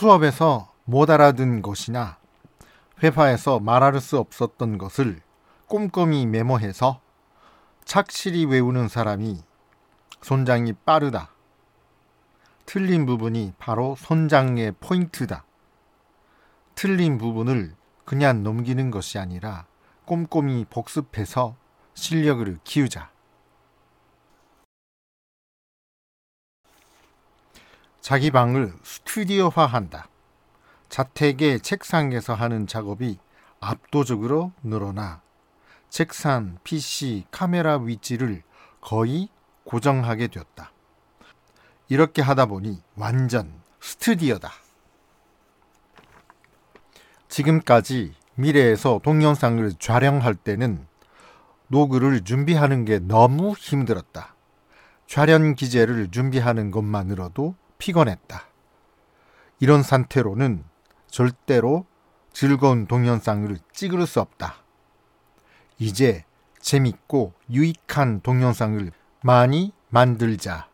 수업에서 못 알아듣은 것이나 회화에서 말할 수 없었던 것을 꼼꼼히 메모해서 착실히 외우는 사람이 손장이 빠르다. 틀린 부분이 바로 손장의 포인트다. 틀린 부분을 그냥 넘기는 것이 아니라 꼼꼼히 복습해서 실력을 키우자. 자기 방을 스튜디오화한다. 자택의 책상에서 하는 작업이 압도적으로 늘어나 책상, PC, 카메라 위치를 거의 고정하게 되었다. 이렇게 하다 보니 완전 스튜디오다. 지금까지 미래에서 동영상을 촬영할 때는 노그를 준비하는 게 너무 힘들었다. 촬영 기재를 준비하는 것만으로도 피곤했다. 이런 상태로는 절대로 즐거운 동영상을 찍을 수 없다. 이제 재밌고 유익한 동영상을 많이 만들자.